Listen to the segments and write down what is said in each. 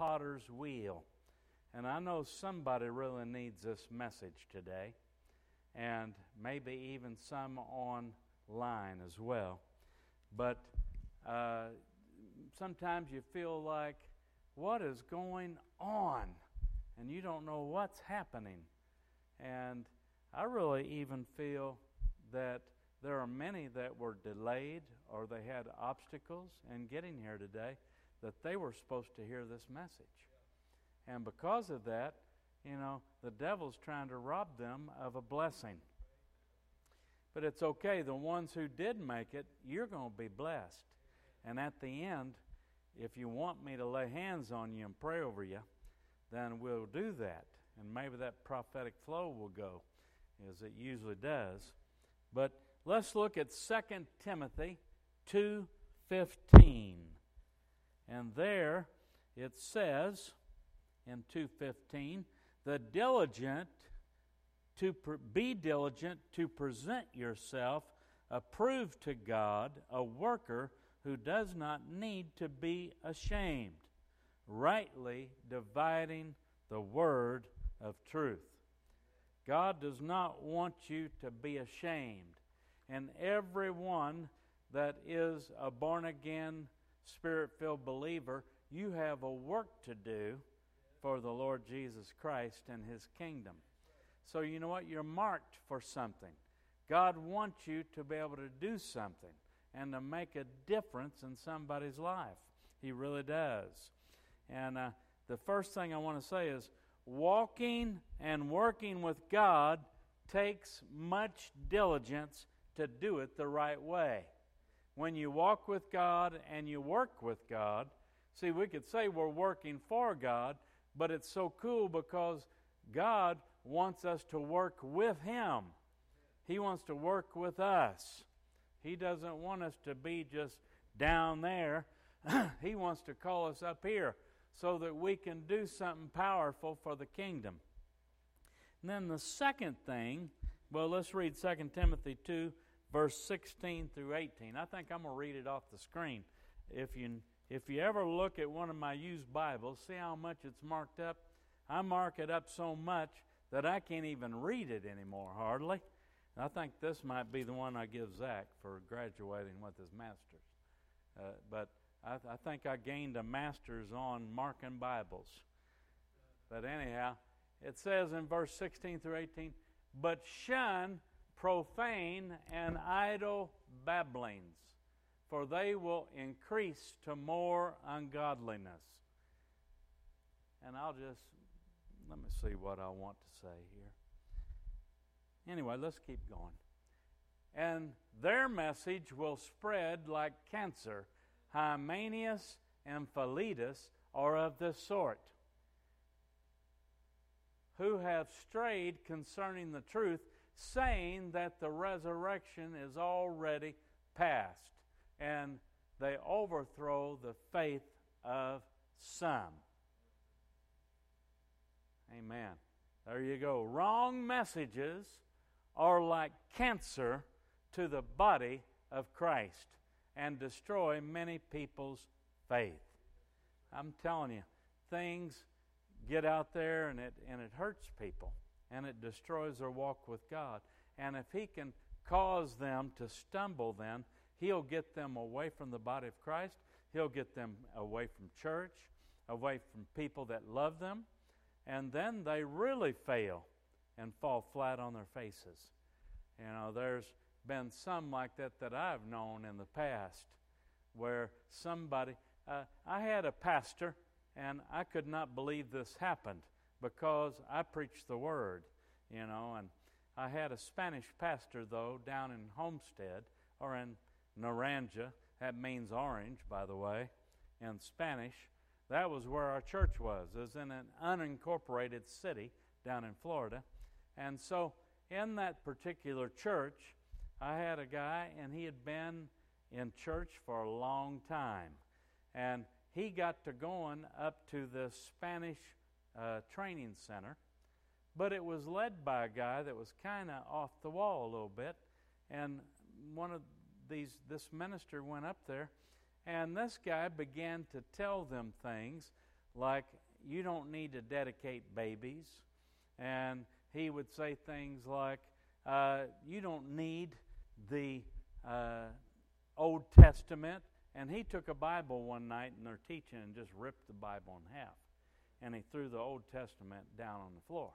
potter's wheel. And I know somebody really needs this message today, and maybe even some online as well. But uh, sometimes you feel like, what is going on? And you don't know what's happening. And I really even feel that there are many that were delayed or they had obstacles in getting here today that they were supposed to hear this message. And because of that, you know, the devil's trying to rob them of a blessing. But it's okay. The ones who did make it, you're going to be blessed. And at the end, if you want me to lay hands on you and pray over you, then we'll do that. And maybe that prophetic flow will go as it usually does. But let's look at 2 Timothy 2:15. And there it says in 2:15, "The diligent to pr- be diligent to present yourself approved to God, a worker who does not need to be ashamed, rightly dividing the word of truth. God does not want you to be ashamed. And everyone that is a born again, spirit filled believer, you have a work to do for the Lord Jesus Christ and His kingdom. So, you know what? You're marked for something. God wants you to be able to do something and to make a difference in somebody's life. He really does. And uh, the first thing I want to say is walking and working with God takes much diligence to do it the right way. When you walk with God and you work with God, see, we could say we're working for God, but it's so cool because God wants us to work with Him. He wants to work with us. He doesn't want us to be just down there. he wants to call us up here so that we can do something powerful for the kingdom. And then the second thing, well, let's read 2 Timothy 2, verse 16 through 18. I think I'm going to read it off the screen. If you, if you ever look at one of my used Bibles, see how much it's marked up? I mark it up so much that I can't even read it anymore, hardly. And I think this might be the one I give Zach for graduating with his master's. Uh, but I, I, think I gained a master's on marking Bibles. But anyhow, it says in verse 16 through 18, but shun profane and idle babblings, for they will increase to more ungodliness. And I'll just, let me see what I want to say here. Anyway, let's keep going. And their message will spread like cancer. Hymenaeus and Philetus are of this sort, who have strayed concerning the truth, saying that the resurrection is already past, and they overthrow the faith of some. Amen. There you go. Wrong messages are like cancer to the body of Christ and destroy many people's faith. I'm telling you, things get out there and it, and it hurts people and it destroys their walk with God. And if He can cause them to stumble, then He'll get them away from the body of Christ. He'll get them away from church, away from people that love them, and then they really fail and fall flat on their faces. You know, there's been some like that that I've known in the past where somebody, uh, I had a pastor, and I could not believe this happened because I preached the word, you know, and I had a Spanish pastor, though, down in Homestead or in Naranja. That means orange, by the way, in Spanish. That was where our church was. It was in an unincorporated city down in Florida. And so in that particular church, I had a guy, and he had been in church for a long time. And he got to going up to the Spanish uh, training center, but it was led by a guy that was kind of off the wall a little bit. And one of these, this minister went up there, and this guy began to tell them things like you don't need to dedicate babies. And he would say things like, uh, you don't need the uh, Old Testament. And he took a Bible one night and they're teaching and just ripped the Bible in half. And he threw the Old Testament down on the floor.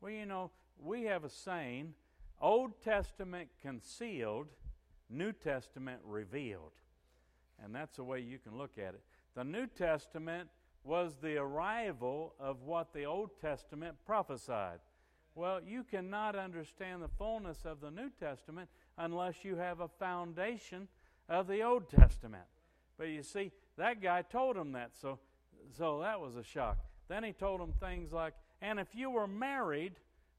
Well, you know, we have a saying Old Testament concealed, New Testament revealed. And that's the way you can look at it. The New Testament was the arrival of what the Old Testament prophesied. Well, you cannot understand the fullness of the New Testament unless you have a foundation of the Old Testament. But you see, that guy told him that, so, so that was a shock. Then he told him things like, and if you were married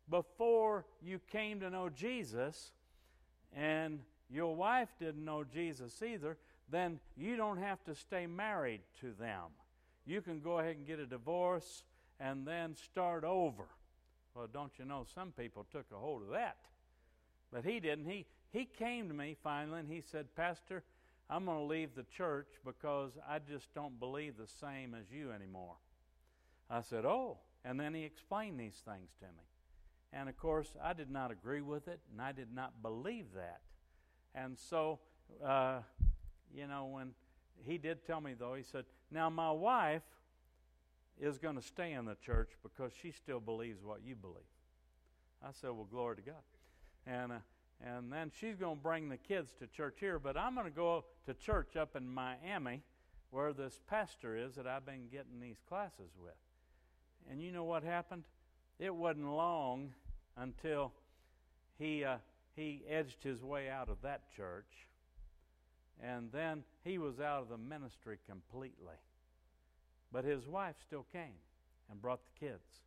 before you came to know Jesus, and your wife didn't know Jesus either, then you don't have to stay married to them you can go ahead and get a divorce and then start over. Well, don't you know some people took a hold of that? But he didn't. He, he came to me finally and he said, Pastor, I'm going to leave the church because I just don't believe the same as you anymore. I said, Oh. And then he explained these things to me. And of course, I did not agree with it and I did not believe that. And so, uh, you know, when he did tell me, though, he said, Now, my wife is going to stay in the church because she still believes what you believe. I said, Well, glory to God. And, uh, and then she's going to bring the kids to church here, but I'm going to go to church up in Miami where this pastor is that I've been getting these classes with. And you know what happened? It wasn't long until he, uh, he edged his way out of that church and then he was out of the ministry completely. But his wife still came and brought the kids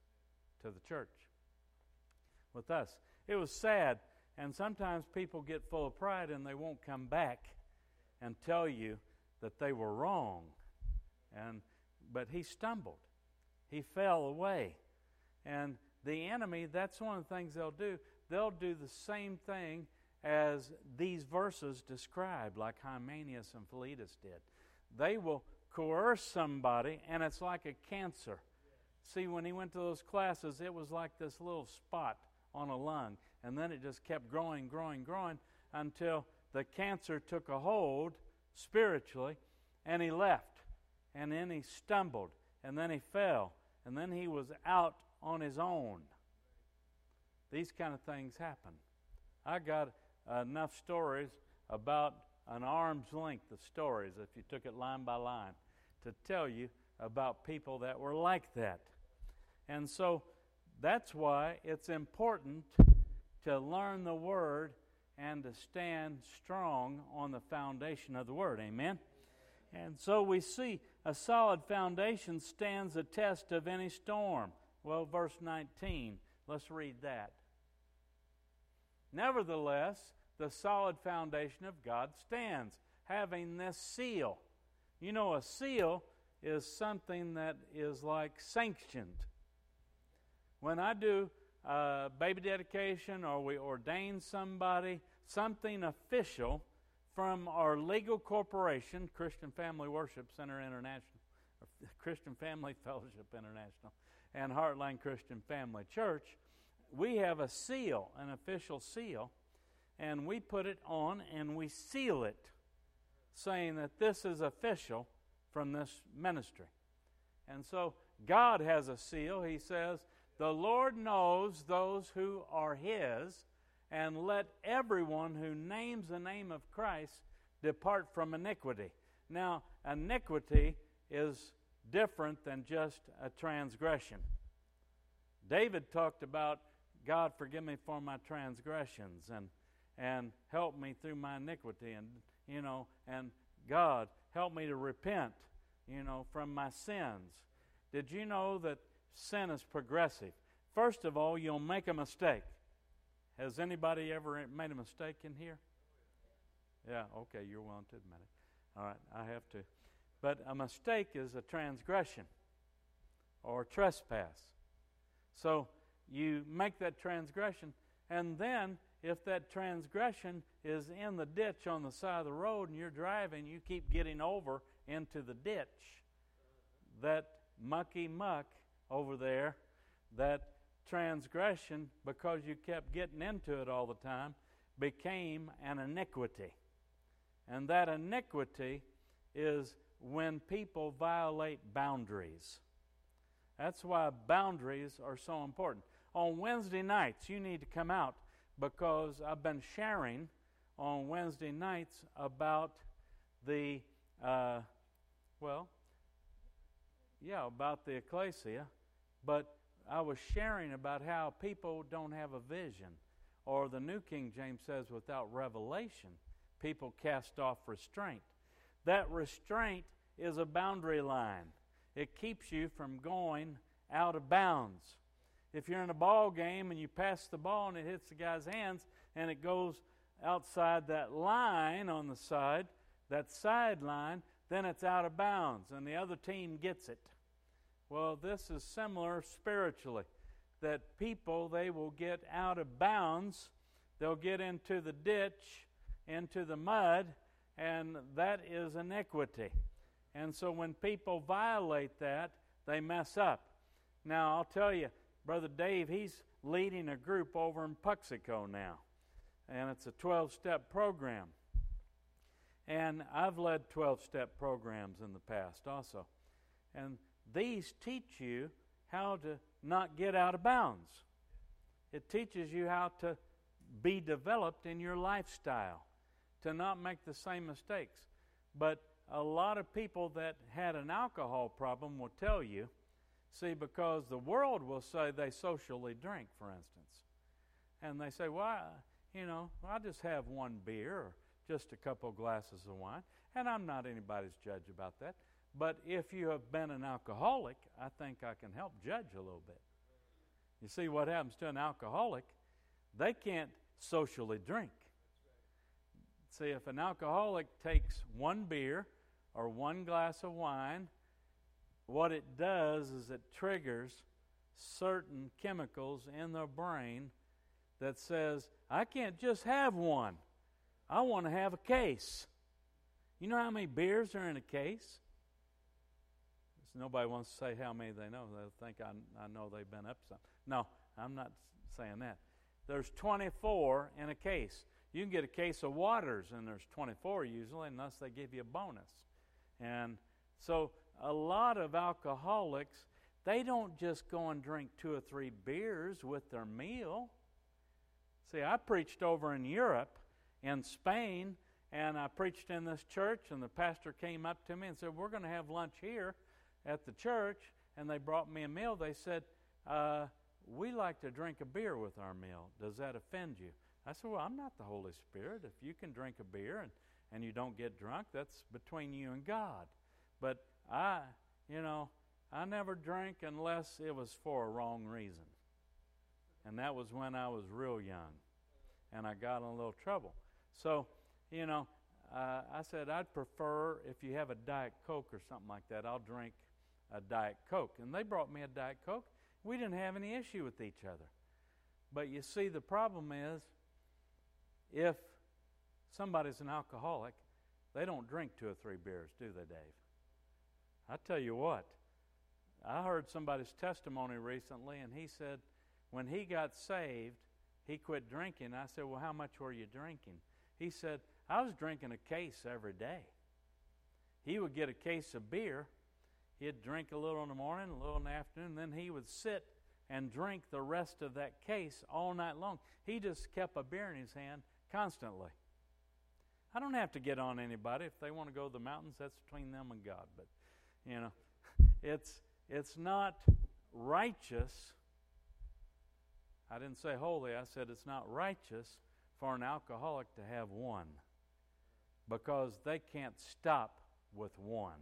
to the church with us. It was sad, and sometimes people get full of pride and they won't come back and tell you that they were wrong. And but he stumbled. He fell away. And the enemy, that's one of the things they'll do. They'll do the same thing as these verses describe, like Hymenaeus and Philetus did. They will coerce somebody, and it's like a cancer. See, when he went to those classes, it was like this little spot on a lung, and then it just kept growing, growing, growing until the cancer took a hold spiritually, and he left. And then he stumbled, and then he fell, and then he was out on his own. These kind of things happen. I got enough stories about an arm's length of stories, if you took it line by line, to tell you about people that were like that. And so that's why it's important to learn the Word and to stand strong on the foundation of the Word. Amen? And so we see a solid foundation stands the test of any storm. Well, verse 19, let's read that. Nevertheless, the solid foundation of God stands, having this seal. You know, a seal is something that is like sanctioned. When I do a baby dedication or we ordain somebody, something official from our legal corporation, Christian Family Worship Center International, Christian Family Fellowship International, and Heartland Christian Family Church, we have a seal, an official seal and we put it on and we seal it, saying that this is official from this ministry. And so God has a seal. He says, The Lord knows those who are His, and let everyone who names the name of Christ depart from iniquity. Now, iniquity is different than just a transgression. David talked about, God, forgive me for my transgressions. And and help me through my iniquity and you know and God help me to repent you know from my sins did you know that sin is progressive first of all you'll make a mistake has anybody ever made a mistake in here? Yeah okay you're willing to admit it. All right I have to. But a mistake is a transgression or trespass. So you make that transgression and then if that transgression is in the ditch on the side of the road and you're driving, you keep getting over into the ditch, that mucky muck over there, that transgression, because you kept getting into it all the time, became an iniquity. And that iniquity is when people violate boundaries. That's why boundaries are so important. On Wednesday nights, you need to come out because I've been sharing on Wednesday nights about the, uh, well, yeah, about the ecclesia, but I was sharing about how people don't have a vision, or the New King James says, without revelation, people cast off restraint. That restraint is a boundary line, it keeps you from going out of bounds. If you're in a ball game and you pass the ball and it hits the guy's hands and it goes outside that line on the side, that sideline, then it's out of bounds and the other team gets it. Well, this is similar spiritually. That people, they will get out of bounds, they'll get into the ditch, into the mud, and that is iniquity. And so when people violate that, they mess up. Now, I'll tell you, Brother Dave, he's leading a group over in Puxico now, and it's a 12 step program. And I've led 12 step programs in the past also. And these teach you how to not get out of bounds. It teaches you how to be developed in your lifestyle, to not make the same mistakes. But a lot of people that had an alcohol problem will tell you see, because the world will say they socially drink, for instance. And they say, well, you know, I just have one beer or just a couple glasses of wine. And I'm not anybody's judge about that. But if you have been an alcoholic, I think I can help judge a little bit. You see what happens to an alcoholic? They can't socially drink. See, if an alcoholic takes one beer or one glass of wine, what it does is it triggers certain chemicals in the brain that says, I can't just have one. I want to have a case. You know how many beers are in a case? Nobody wants to say how many they know. They'll think I, I know they've been up something. No, I'm not saying that. There's 24 in a case. You can get a case of waters, and there's 24 usually, unless they give you a bonus. And so a lot of alcoholics, they don't just go and drink two or three beers with their meal. See, I preached over in Europe, in Spain, and I preached in this church, and the pastor came up to me and said, We're going to have lunch here at the church, and they brought me a meal. They said, uh, We like to drink a beer with our meal. Does that offend you? I said, Well, I'm not the Holy Spirit. If you can drink a beer and, and you don't get drunk, that's between you and God. But I, you know, I never drank unless it was for a wrong reason. And that was when I was real young. And I got in a little trouble. So, you know, uh, I said, I'd prefer if you have a Diet Coke or something like that, I'll drink a Diet Coke. And they brought me a Diet Coke. We didn't have any issue with each other. But you see, the problem is if somebody's an alcoholic, they don't drink two or three beers, do they, Dave? I tell you what, I heard somebody's testimony recently, and he said when he got saved, he quit drinking. I said, Well, how much were you drinking? He said, I was drinking a case every day. He would get a case of beer. He'd drink a little in the morning, a little in the afternoon, then he would sit and drink the rest of that case all night long. He just kept a beer in his hand constantly. I don't have to get on anybody. If they want to go to the mountains, that's between them and God. But you know, it's it's not righteous. I didn't say holy. I said it's not righteous for an alcoholic to have one because they can't stop with one.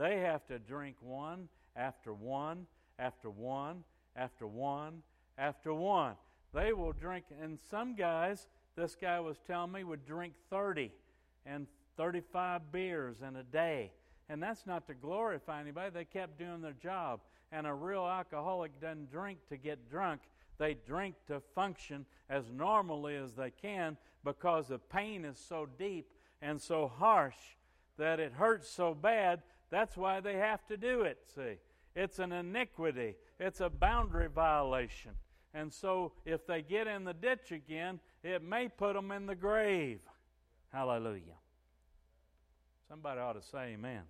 They have to drink one after one after one after one after one. They will drink, and some guys, this guy was telling me, would drink 30 and 35 beers in a day. And that's not to glorify anybody. They kept doing their job. And a real alcoholic doesn't drink to get drunk. They drink to function as normally as they can because the pain is so deep and so harsh that it hurts so bad That's why they have to do it, see. It's an iniquity, it's a boundary violation. And so if they get in the ditch again, it may put them in the grave. Hallelujah. Somebody ought to say amen.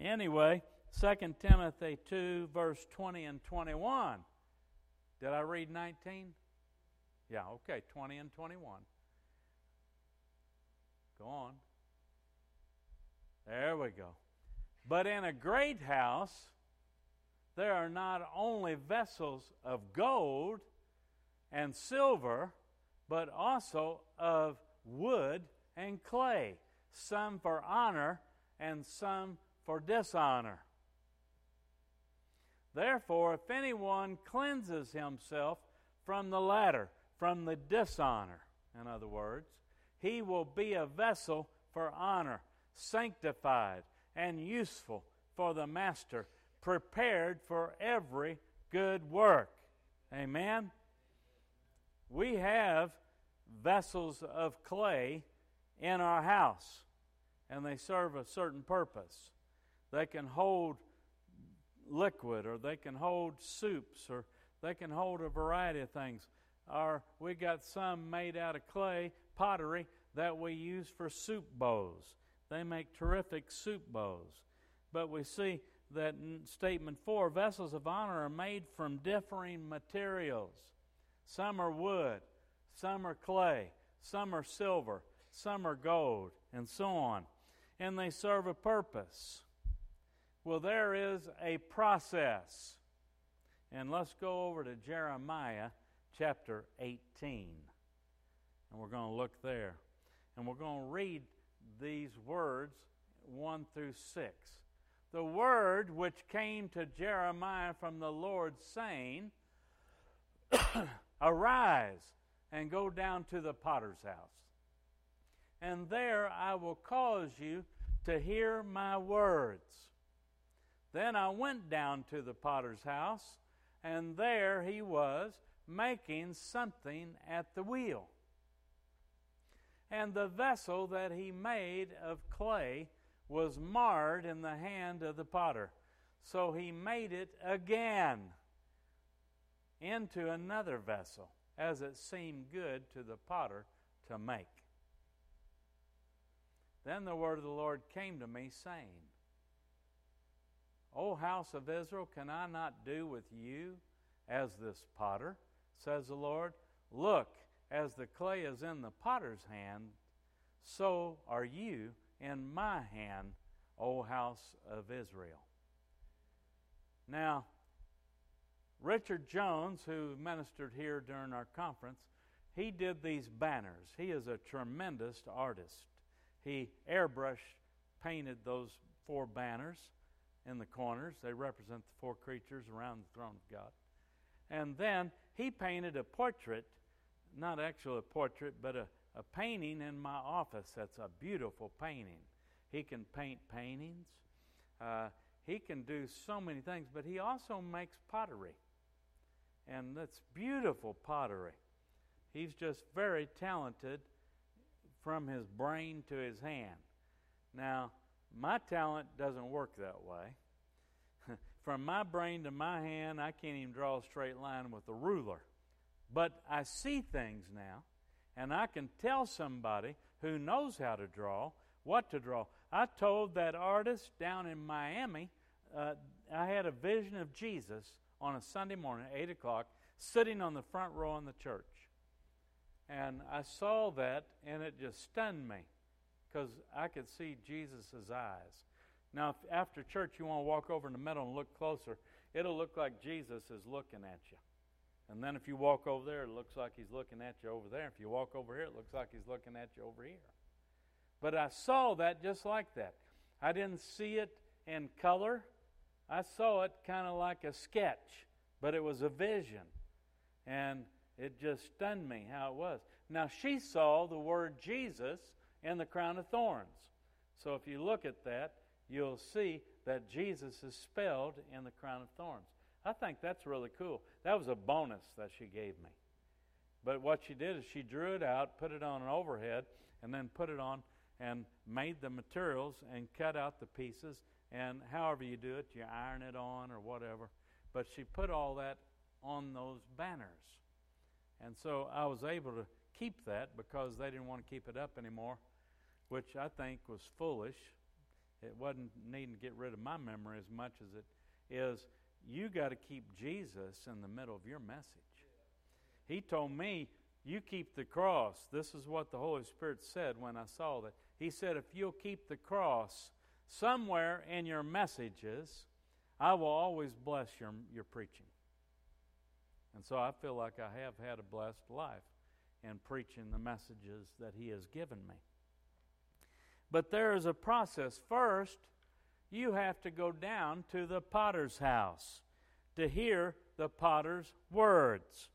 Anyway, 2 Timothy 2, verse 20 and 21. Did I read 19? Yeah, okay, 20 and 21. Go on. There we go. But in a great house, there are not only vessels of gold and silver, but also of wood and clay, some for honor and some for dishonor. Therefore, if anyone cleanses himself from the latter, from the dishonor, in other words, he will be a vessel for honor, sanctified and useful for the master, prepared for every good work. Amen. We have vessels of clay in our house, and they serve a certain purpose. They can hold liquid, or they can hold soups, or they can hold a variety of things. Or we got some made out of clay pottery that we use for soup bowls. They make terrific soup bowls. But we see that in statement four vessels of honor are made from differing materials. Some are wood, some are clay, some are silver, some are gold, and so on. And they serve a purpose. Well, there is a process. And let's go over to Jeremiah chapter 18. And we're going to look there. And we're going to read these words 1 through 6. The word which came to Jeremiah from the Lord, saying, Arise and go down to the potter's house. And there I will cause you to hear my words. Then I went down to the potter's house, and there he was making something at the wheel. And the vessel that he made of clay was marred in the hand of the potter. So he made it again into another vessel, as it seemed good to the potter to make. Then the word of the Lord came to me, saying, O house of Israel, can I not do with you as this potter? Says the Lord. Look, as the clay is in the potter's hand, so are you in my hand, O house of Israel. Now, Richard Jones, who ministered here during our conference, he did these banners. He is a tremendous artist. He airbrushed painted those four banners in the corners. They represent the four creatures around the throne of God. And then he painted a portrait, not actually a portrait, but a, a painting in my office that's a beautiful painting. He can paint paintings. Uh, he can do so many things, but he also makes pottery. And that's beautiful pottery. He's just very talented from his brain to his hand. Now, my talent doesn't work that way. From my brain to my hand, I can't even draw a straight line with a ruler. But I see things now, and I can tell somebody who knows how to draw what to draw. I told that artist down in Miami, uh, I had a vision of Jesus on a Sunday morning, 8 o'clock, sitting on the front row in the church. And I saw that, and it just stunned me because I could see Jesus' eyes. Now, after church you want to walk over in the middle and look closer, it'll look like Jesus is looking at you. And then if you walk over there, it looks like he's looking at you over there. If you walk over here, it looks like he's looking at you over here. But I saw that just like that. I didn't see it in color. I saw it kind of like a sketch, but it was a vision. And it just stunned me how it was. Now, she saw the word Jesus and the crown of thorns. So if you look at that, you'll see that Jesus is spelled in the crown of thorns. I think that's really cool. That was a bonus that she gave me. But what she did is she drew it out, put it on an overhead, and then put it on and made the materials and cut out the pieces. And however you do it, you iron it on or whatever. But she put all that on those banners. And so I was able to keep that because they didn't want to keep it up anymore, which I think was foolish. It wasn't needing to get rid of my memory as much as it is you got to keep Jesus in the middle of your message. He told me, You keep the cross. This is what the Holy Spirit said when I saw that. He said, If you'll keep the cross somewhere in your messages, I will always bless your, your preaching. And so I feel like I have had a blessed life in preaching the messages that He has given me. But there is a process. First, you have to go down to the potter's house to hear the potter's words.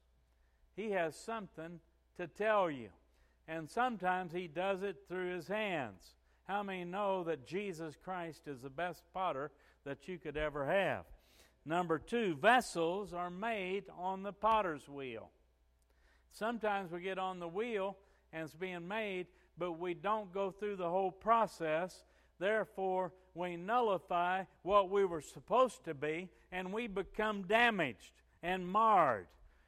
He has something to tell you. And sometimes he does it through his hands. How many know that Jesus Christ is the best potter that you could ever have? Number two, vessels are made on the potter's wheel. Sometimes we get on the wheel and it's being made, but we don't go through the whole process. Therefore, we nullify what we were supposed to be and we become damaged and marred.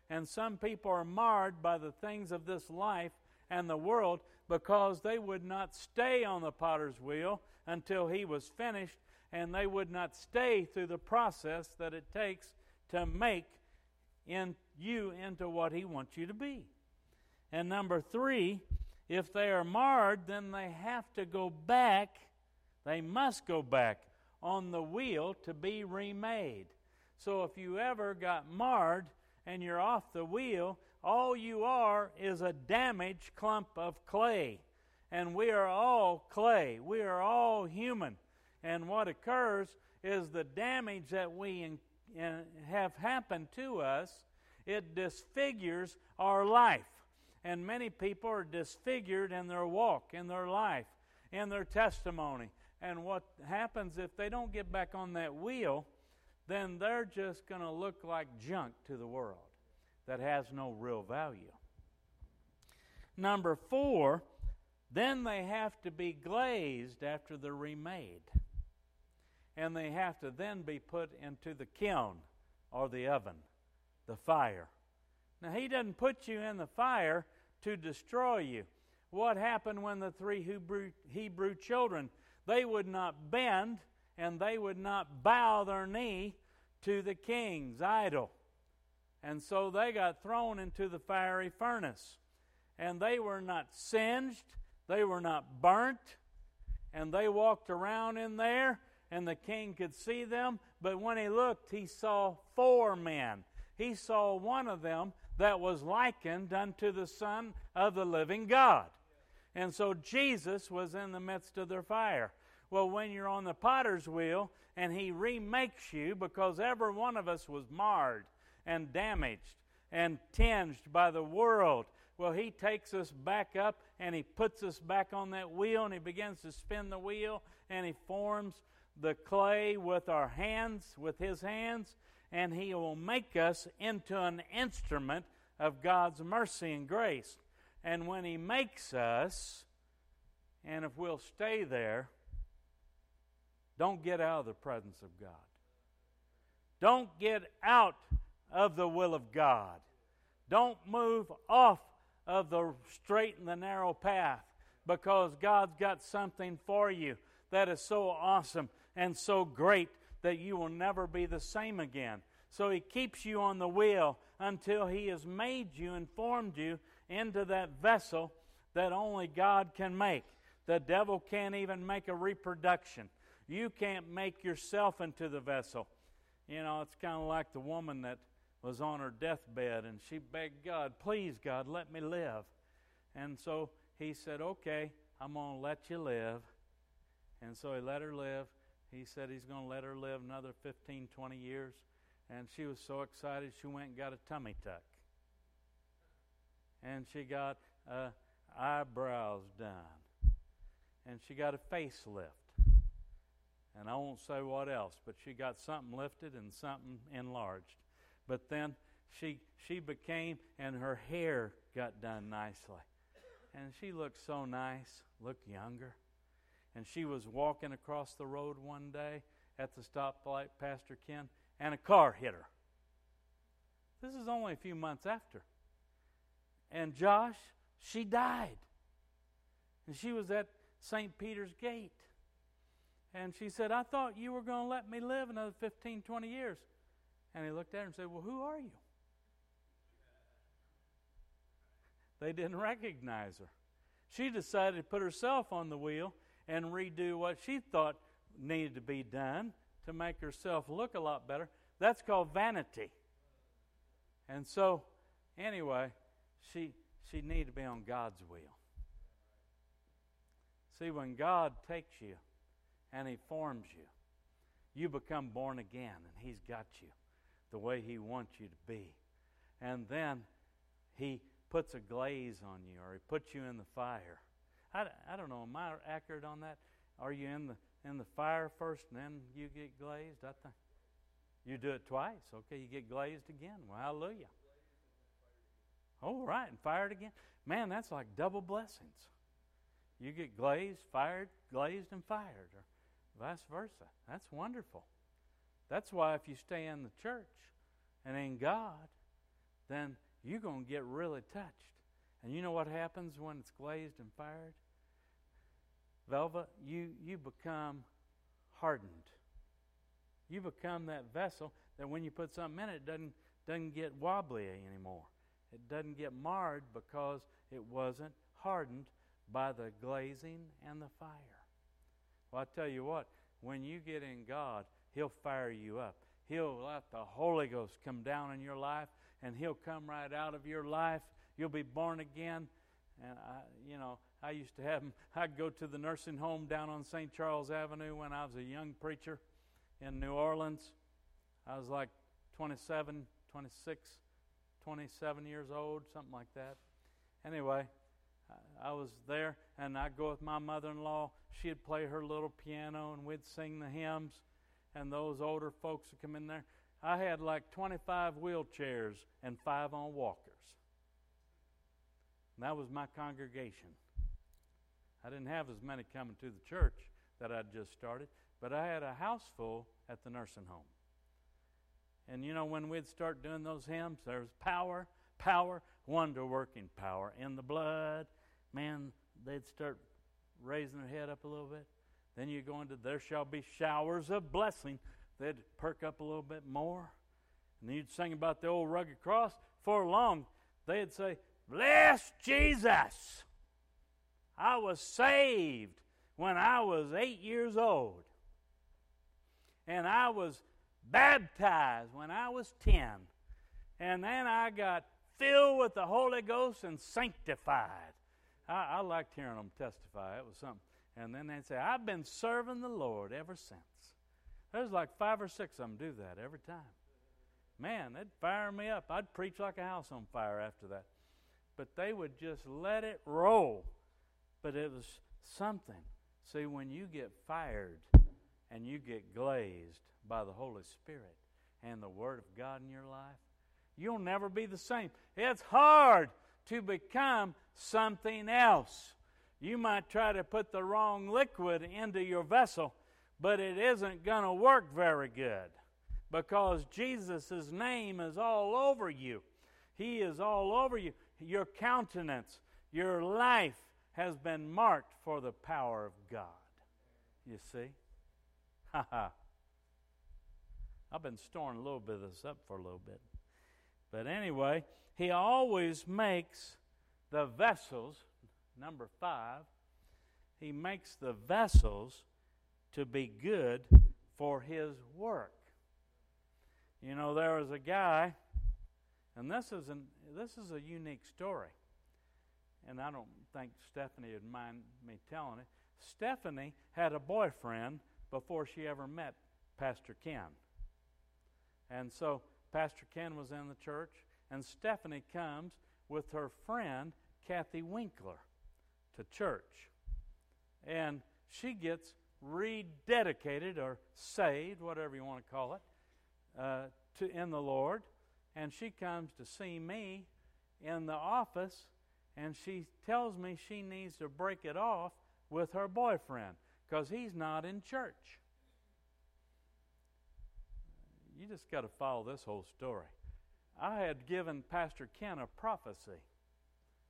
And some people are marred by the things of this life and the world because they would not stay on the potter's wheel until he was finished and they would not stay through the process that it takes to make in you into what he wants you to be. And number 3, if they are marred, then they have to go back they must go back on the wheel to be remade. So if you ever got marred and you're off the wheel, all you are is a damaged clump of clay. And we are all clay. We are all human. And what occurs is the damage that we in, in, have happened to us, it disfigures our life. And many people are disfigured in their walk, in their life, in their testimony. And what happens if they don't get back on that wheel, then they're just going to look like junk to the world that has no real value. Number four, then they have to be glazed after they're remade. And they have to then be put into the kiln or the oven, the fire. Now, he doesn't put you in the fire to destroy you. What happened when the three Hebrew, Hebrew children they would not bend and they would not bow their knee to the king's idol. And so they got thrown into the fiery furnace. And they were not singed, they were not burnt, and they walked around in there, and the king could see them. But when he looked, he saw four men. He saw one of them that was likened unto the Son of the living God. And so Jesus was in the midst of their fire. Well, when you're on the potter's wheel and he remakes you, because every one of us was marred and damaged and tinged by the world, well, he takes us back up and he puts us back on that wheel and he begins to spin the wheel and he forms the clay with our hands, with his hands, and he will make us into an instrument of God's mercy and grace. And when He makes us, and if we'll stay there, don't get out of the presence of God. Don't get out of the will of God. Don't move off of the straight and the narrow path because God's got something for you that is so awesome and so great that you will never be the same again. So He keeps you on the wheel until He has made you and formed you into that vessel that only God can make. The devil can't even make a reproduction. You can't make yourself into the vessel. You know, it's kind of like the woman that was on her deathbed and she begged God, Please, God, let me live. And so he said, Okay, I'm going to let you live. And so he let her live. He said he's going to let her live another 15, 20 years. And she was so excited, she went and got a tummy tuck and she got uh, eyebrows done, and she got a facelift. And I won't say what else, but she got something lifted and something enlarged. But then she she became, and her hair got done nicely, and she looked so nice, looked younger. and she was walking across the road one day at the stoplight, Pastor Ken, and a car hit her. This is only a few months after. And Josh, she died. And she was at St. Peter's Gate. And she said, I thought you were going to let me live another 15, 20 years. And he looked at her and said, Well, who are you? They didn't recognize her. She decided to put herself on the wheel and redo what she thought needed to be done to make herself look a lot better. That's called vanity. And so, anyway, she she needed to be on God's will. See, when God takes you and He forms you, you become born again, and He's got you the way He wants you to be. And then He puts a glaze on you, or He puts you in the fire. I, I don't know. Am I accurate on that? Are you in the in the fire first, and then you get glazed? I think you do it twice. Okay, you get glazed again. Well, hallelujah. Oh, right, and fired again. Man, that's like double blessings. You get glazed, fired, glazed, and fired, or vice versa. That's wonderful. That's why if you stay in the church and in God, then you're going to get really touched. And you know what happens when it's glazed and fired? Velva, you, you become hardened. You become that vessel that when you put something in it, it doesn't, doesn't get wobbly anymore. It doesn't get marred because it wasn't hardened by the glazing and the fire. Well, I tell you what, when you get in God, He'll fire you up. He'll let the Holy Ghost come down in your life, and He'll come right out of your life. You'll be born again. And I, you know, I used to have them. I'd go to the nursing home down on St. Charles Avenue when I was a young preacher in New Orleans. I was like 27, 26, 27 years old, something like that. Anyway, I was there, and I'd go with my mother in law. She'd play her little piano, and we'd sing the hymns, and those older folks would come in there. I had like 25 wheelchairs and five on walkers. And that was my congregation. I didn't have as many coming to the church that I'd just started, but I had a house full at the nursing home. And you know, when we'd start doing those hymns, there was power, power, wonder working power in the blood. Man, they'd start raising their head up a little bit. Then you go into there shall be showers of blessing. They'd perk up a little bit more. And you'd sing about the old rugged cross. For long, they'd say, Bless Jesus. I was saved when I was eight years old. And I was baptized when I was 10. And then I got filled with the Holy Ghost and sanctified. I, I liked hearing them testify. It was something. And then they'd say, I've been serving the Lord ever since. There's like five or six of them do that every time. Man, they'd fire me up. I'd preach like a house on fire after that. But they would just let it roll. But it was something. See, when you get fired and you get glazed, by the Holy Spirit and the Word of God in your life, you'll never be the same. It's hard to become something else. You might try to put the wrong liquid into your vessel, but it isn't going to work very good because Jesus' name is all over you. He is all over you. Your countenance, your life has been marked for the power of God. You see? I've been storing a little bit of this up for a little bit. But anyway, he always makes the vessels, number five, he makes the vessels to be good for his work. You know, there was a guy, and this is, an, this is a unique story. And I don't think Stephanie would mind me telling it. Stephanie had a boyfriend before she ever met Pastor Ken. And so Pastor Ken was in the church, and Stephanie comes with her friend, Kathy Winkler, to church. And she gets rededicated or saved, whatever you want to call it, uh, to, in the Lord. And she comes to see me in the office, and she tells me she needs to break it off with her boyfriend. Because he's not in church. You just got to follow this whole story. I had given Pastor Ken a prophecy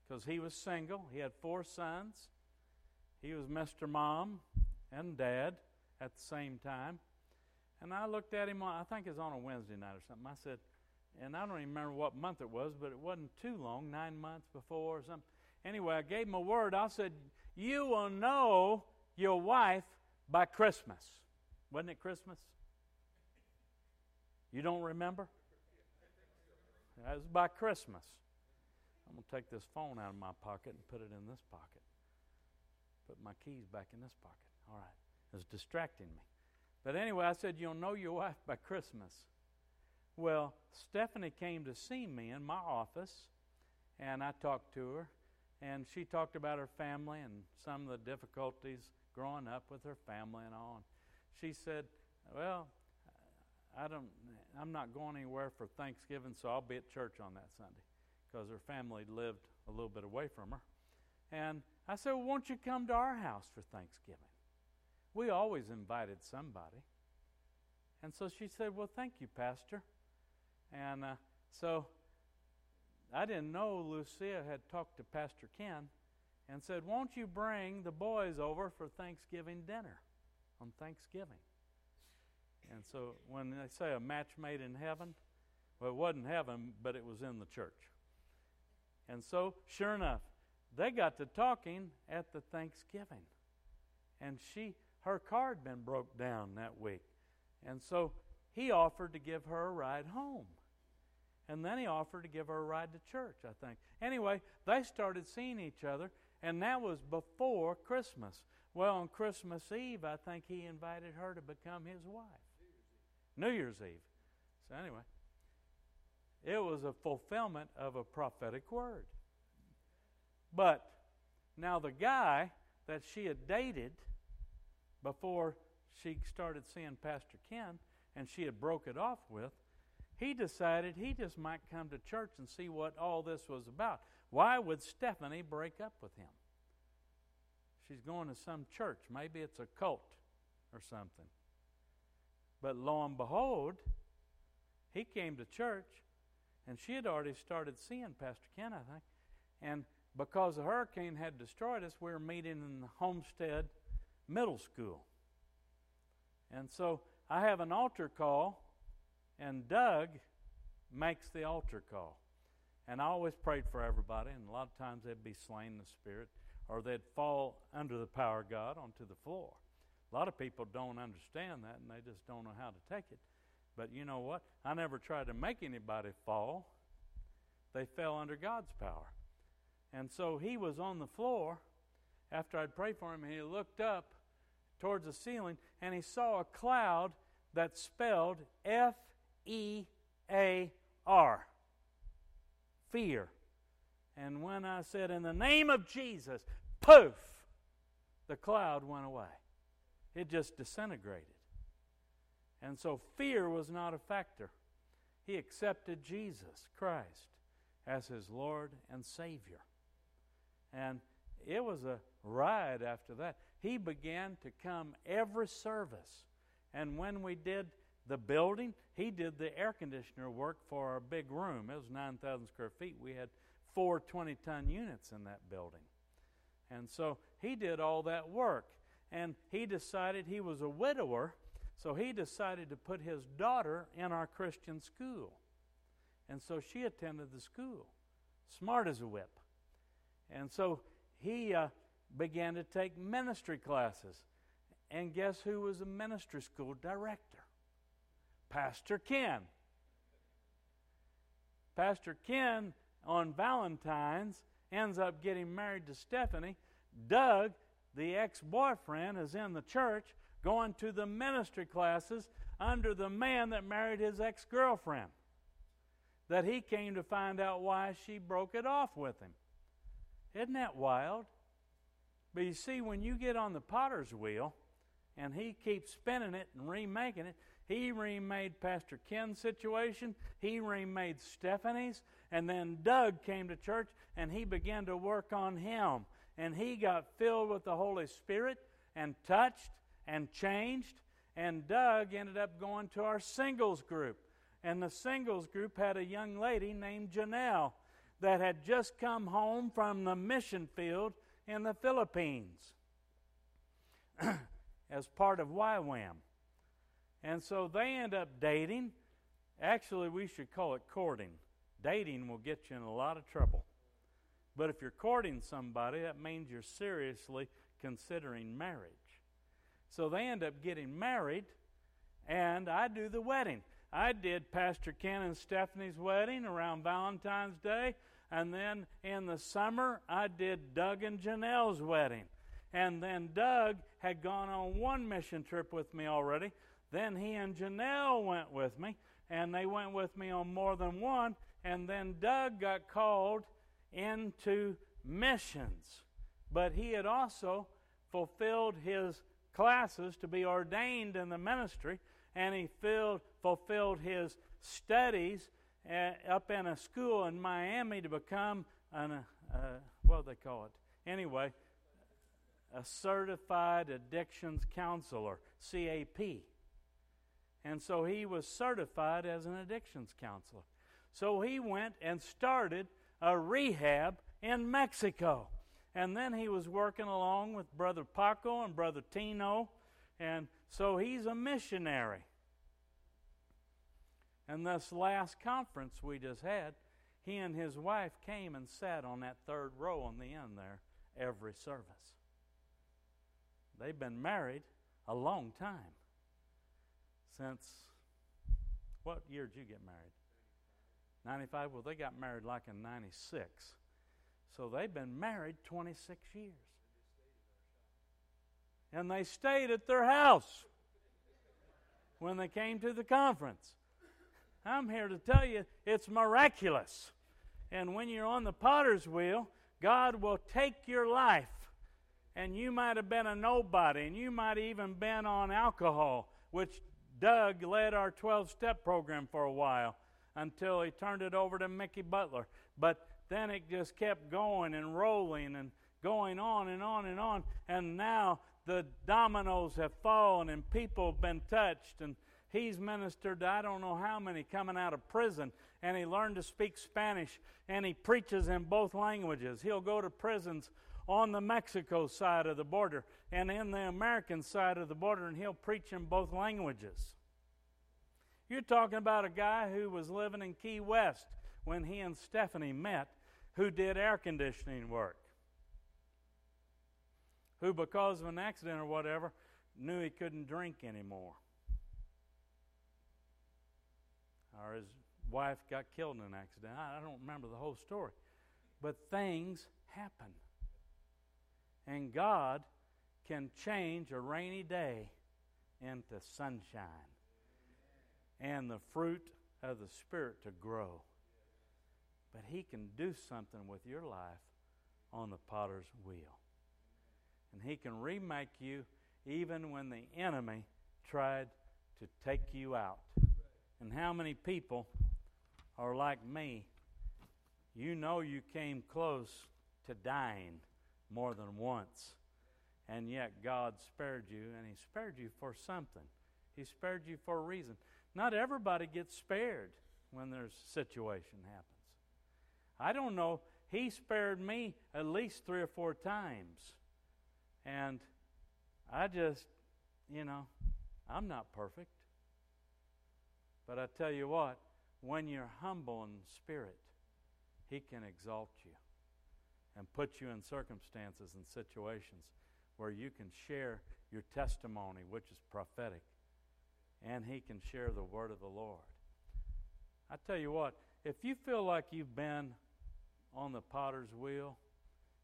because he was single. He had four sons. He was Mr. Mom and Dad at the same time. And I looked at him, I think it was on a Wednesday night or something. I said, and I don't even remember what month it was, but it wasn't too long, nine months before or something. Anyway, I gave him a word. I said, You will know your wife by Christmas. Wasn't it Christmas? You don't remember? It was by Christmas. I'm going to take this phone out of my pocket and put it in this pocket. Put my keys back in this pocket. All right. It was distracting me. But anyway, I said, You'll know your wife by Christmas. Well, Stephanie came to see me in my office, and I talked to her, and she talked about her family and some of the difficulties growing up with her family and all. And she said, "Well, I don't. I'm not going anywhere for Thanksgiving, so I'll be at church on that Sunday, because her family lived a little bit away from her." And I said, well, "Won't you come to our house for Thanksgiving?" We always invited somebody. And so she said, Well, thank you, Pastor. And uh, so I didn't know Lucia had talked to Pastor Ken and said, Won't you bring the boys over for Thanksgiving dinner on Thanksgiving? And so when they say a match made in heaven, well, it wasn't heaven, but it was in the church. And so, sure enough, they got to talking at the Thanksgiving. And she, her car had been broke down that week. And so he offered to give her a ride home. And then he offered to give her a ride to church, I think. Anyway, they started seeing each other, and that was before Christmas. Well, on Christmas Eve, I think he invited her to become his wife. New Year's Eve. So, anyway, it was a fulfillment of a prophetic word. But now, the guy that she had dated before she started seeing Pastor Ken and she had broke it off with, he decided he just might come to church and see what all this was about. Why would Stephanie break up with him? She's going to some church. Maybe it's a cult or something. But lo and behold, he came to church and she had already started seeing Pastor Ken, I think. And because the hurricane had destroyed us, we were meeting in the Homestead Middle School. And so I have an altar call and Doug makes the altar call. And I always prayed for everybody, and a lot of times they'd be slain in the Spirit or they'd fall under the power of God onto the floor. A lot of people don't understand that and they just don't know how to take it. But you know what? I never tried to make anybody fall. They fell under God's power. And so he was on the floor after I'd prayed for him, and he looked up towards the ceiling and he saw a cloud that spelled F E A R. Fear. And when I said, In the name of Jesus, poof, the cloud went away. It just disintegrated. And so fear was not a factor. He accepted Jesus Christ as his Lord and Savior. And it was a ride after that. He began to come every service. And when we did the building. He did the air conditioner work for our big room. It was 9,000 square feet. We had four 20 ton units in that building. And so he did all that work. And he decided he was a widower, so he decided to put his daughter in our Christian school. And so she attended the school, smart as a whip. And so he uh, began to take ministry classes. And guess who was a ministry school director? Pastor Ken. Pastor Ken on Valentine's ends up getting married to Stephanie. Doug, the ex boyfriend, is in the church going to the ministry classes under the man that married his ex girlfriend. That he came to find out why she broke it off with him. Isn't that wild? But you see, when you get on the potter's wheel and he keeps spinning it and remaking it, he remade Pastor Ken's situation. He remade Stephanie's. And then Doug came to church and he began to work on him. And he got filled with the Holy Spirit. and touched and changed. And Doug ended up going to our singles group. And the singles group had a young lady named Janelle that had just come home from the mission field in the Philippines as part of YWAM. And so they end up dating. Actually, we should call it courting. Dating will get you in a lot of trouble. But if you're courting somebody, that means you're seriously considering marriage. So they end up getting married, and I do the wedding. I did Pastor Ken and Stephanie's wedding around Valentine's Day, and then in the summer, I did Doug and Janelle's wedding. And then Doug had gone on one mission trip with me already. Then he and Janelle went with me, and they went with me on more than one. And then Doug got called into missions. But he had also fulfilled his classes to be ordained in the ministry, and he filled, fulfilled his studies uh, up in a school in Miami to become an, uh, what do they call it? Anyway, a certified addictions counselor, CAP. And so he was certified as an addictions counselor. So he went and started a rehab in Mexico. And then he was working along with Brother Paco and Brother Tino. And so he's a missionary. And this last conference we just had, he and his wife came and sat on that third row on the end there every service. They've been married a long time. Since what year did you get married? 95? Well, they got married like in 96. So they've been married 26 years. And they stayed at their house when they came to the conference. I'm here to tell you it's miraculous. And when you're on the potter's wheel, God will take your life. And you might have been a nobody, and you might have even been on alcohol, which Doug led our 12 step program for a while until he turned it over to Mickey Butler. But then it just kept going and rolling and going on and on and on. And now the dominoes have fallen and people have been touched and He's ministered to I don't know how many coming out of prison, and he learned to speak Spanish, and he preaches in both languages. He'll go to prisons on the Mexico side of the border and in the American side of the border, and he'll preach in both languages. You're talking about a guy who was living in Key West when he and Stephanie met, who did air conditioning work, who, because of an accident or whatever, knew he couldn't drink anymore or his wife got killed in an accident. I don't remember the whole story. But things happen. And God can change a rainy day into sunshine and the fruit of the Spirit to grow. But He can do something with your life on the potter's wheel. And He can remake you even when the enemy tried to take you out. And how many people are like me? You know you came close to dying more than once. And yet God spared you, and He spared you for something. He spared you for a reason. Not everybody gets spared when there's a situation happens. I don't know. He spared me at least three or four times. And I just, you know, I'm not perfect. But I tell you what, when you're humble in spirit, He can exalt you and put you in circumstances and situations where you can share your testimony, which is prophetic, and He can share the word of the Lord. I tell you what, if you feel like you've been on the potter's wheel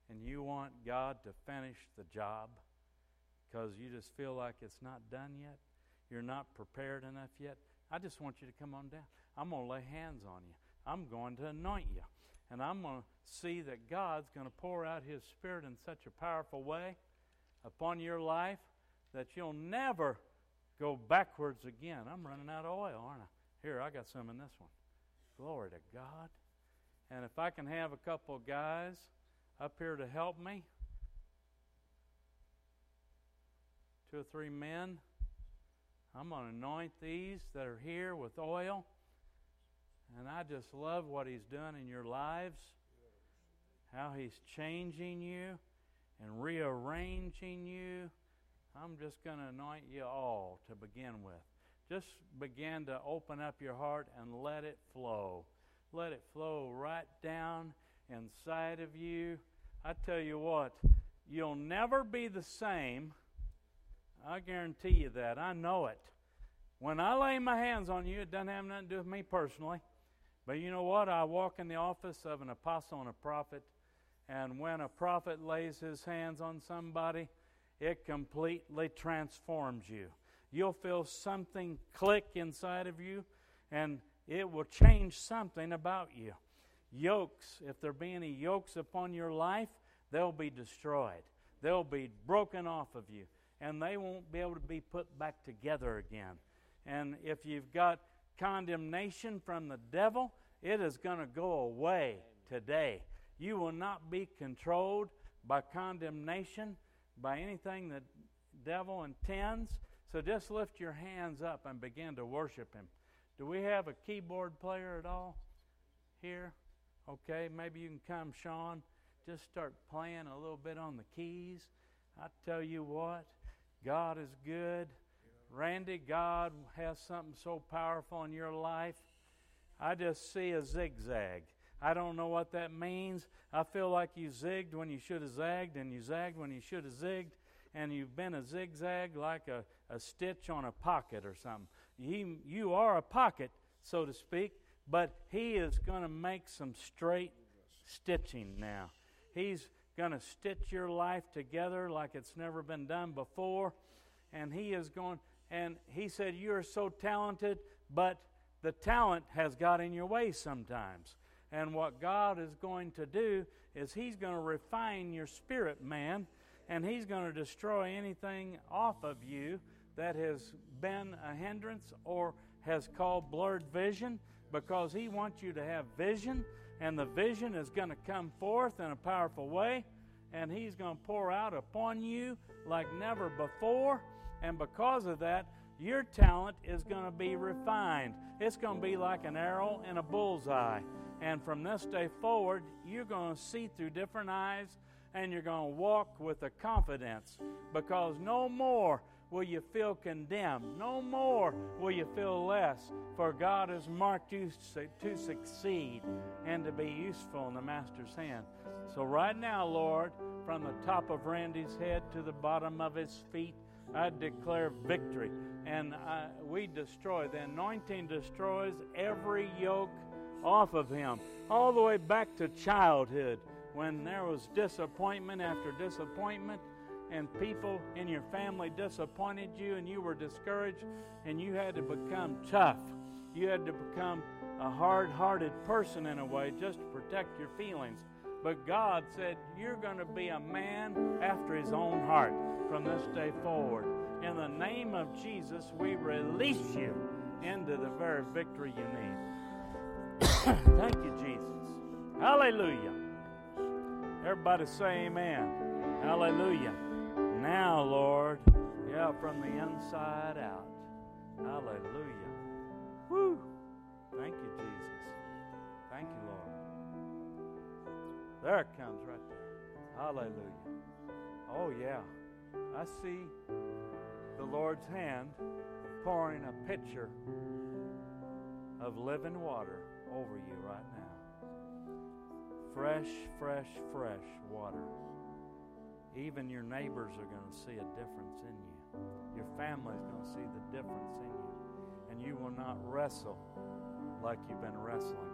and you want God to finish the job because you just feel like it's not done yet, you're not prepared enough yet, I just want you to come on down. I'm going to lay hands on you. I'm going to anoint you. And I'm going to see that God's going to pour out His Spirit in such a powerful way upon your life that you'll never go backwards again. I'm running out of oil, aren't I? Here, I got some in this one. Glory to God. And if I can have a couple guys up here to help me. two or three men. I'm going to anoint these that are here with oil. And I just love what He's done in your lives, how He's changing you and rearranging you. I'm just going to anoint you all to begin with. Just begin to open up your heart and let it flow. Let it flow right down inside of you. I tell you what, you'll never be the same. I guarantee you that. I know it. When I lay my hands on you, it doesn't have nothing to do with me personally. But you know what? I walk in the office of an apostle and a prophet, and when a prophet lays his hands on somebody, it completely transforms you. You'll feel something click inside of you, and it will change something about you. Yokes, if there be any yokes upon your life, they'll be destroyed. They'll be broken off of you, and they won't be able to be put back together again. And if you've got condemnation from the devil, it is going to go away today. You will not be controlled by condemnation, by anything that devil intends. So just lift your hands up and begin to worship him. Do we have a keyboard player at all here? Okay, maybe you can come, Sean. Just start playing a little bit on the keys. I tell you what, God is good. Randy, God has something so powerful in your life. I just see a zigzag. I don't know what that means. I feel like you zigged when you should have zagged, and you zagged when you should have zigged, and you've been a zigzag like a, a stitch on a pocket or something. He, you are a pocket, so to speak, but He is going to make some straight stitching now. He's going to stitch your life together like it's never been done before, and He is going and he said, You are so talented, but the talent has got in your way sometimes. And what God is going to do is He's going to refine your spirit, man, and He's going to destroy anything off of you that has been a hindrance or has called blurred vision because He wants you to have vision, and the vision is going to come forth in a powerful way, and He's going to pour out upon you like never before and because of that, your talent is going to be refined. It's going to be like an arrow in a bullseye. And from this day forward, you're going to see through different eyes and you're going to walk with a confidence because no more will you feel condemned. No more will you feel less, for God has marked you to succeed and to be useful in the Master's hand. So, right now, Lord, from the top of Randy's head to the bottom of his feet, I declare victory. And I, we destroy. The anointing destroys every yoke off of him, all the way back to childhood when there was disappointment after disappointment and people in your family disappointed you and you were discouraged and you had to become tough. You had to become a hard hearted person in a way just to protect your feelings. But God said, You're going to be a man after his own heart from this day forward. In the name of Jesus, we release you into the very victory you need. Thank you, Jesus. Hallelujah. Everybody say amen. Hallelujah. Now, Lord, yeah, from the inside out. Hallelujah. Woo. Thank you, Jesus. Thank you, Lord. There it comes right there. Hallelujah. Oh, yeah. I see the Lord's hand pouring a pitcher of living water over you right now. Fresh, fresh, fresh water. Even your neighbors are going to see a difference in you. Your family is going to see the difference in you. And you will not wrestle like you've been wrestling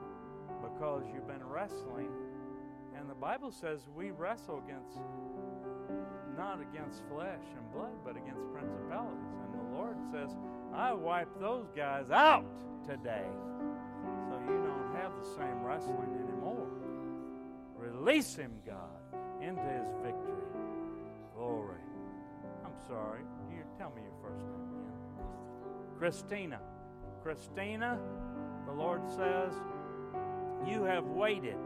because you've been wrestling. And the Bible says we wrestle against not against flesh and blood, but against principalities. And the Lord says, I wipe those guys out today. Have the same wrestling anymore. Release him, God, into his victory. Glory. I'm sorry. You tell me your first name again. Christina. Christina, the Lord says, you have waited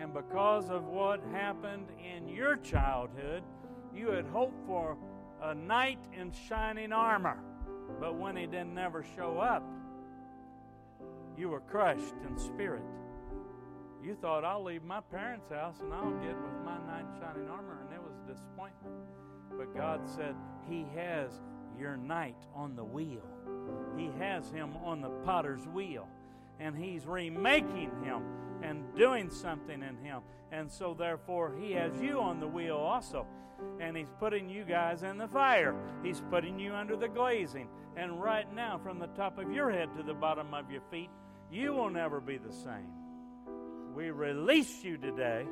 and because of what happened in your childhood, You had hoped for a knight in shining armor, but when he didn't never show up, you were crushed in spirit. You thought, I'll leave my parents' house and I'll get with my knight in shining armor, and it was a disappointment. But God said, He has your knight on the wheel. He has him on the potter's wheel, and He's remaking him and doing something in him. And so, therefore, He has you on the wheel also. And He's putting you guys in the fire. He's putting you under the glazing. And right now, from the top of your head to the bottom of your feet, you will never be the same. We release you today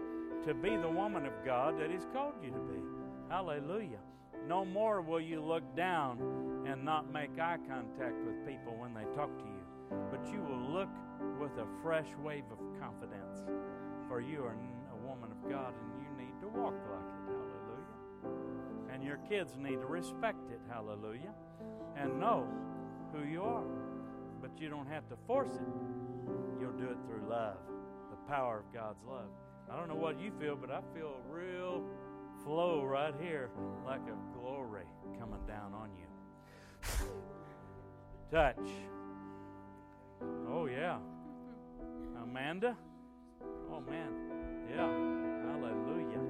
to be the woman of God that He's called you to be. Hallelujah. No more will you look down and not make eye contact with people when they talk to you, but you will look with a fresh wave of confidence. For you are a woman of God and you need to walk like it. Hallelujah. And your kids need to respect it. Hallelujah. And know who you are. But you don't have to force it, you'll do it through love, the power of God's love. I don't know what you feel, but I feel a real flow right here like a glory coming down on you. Touch. Oh, yeah. Amanda? Oh, man. Yeah. Hallelujah.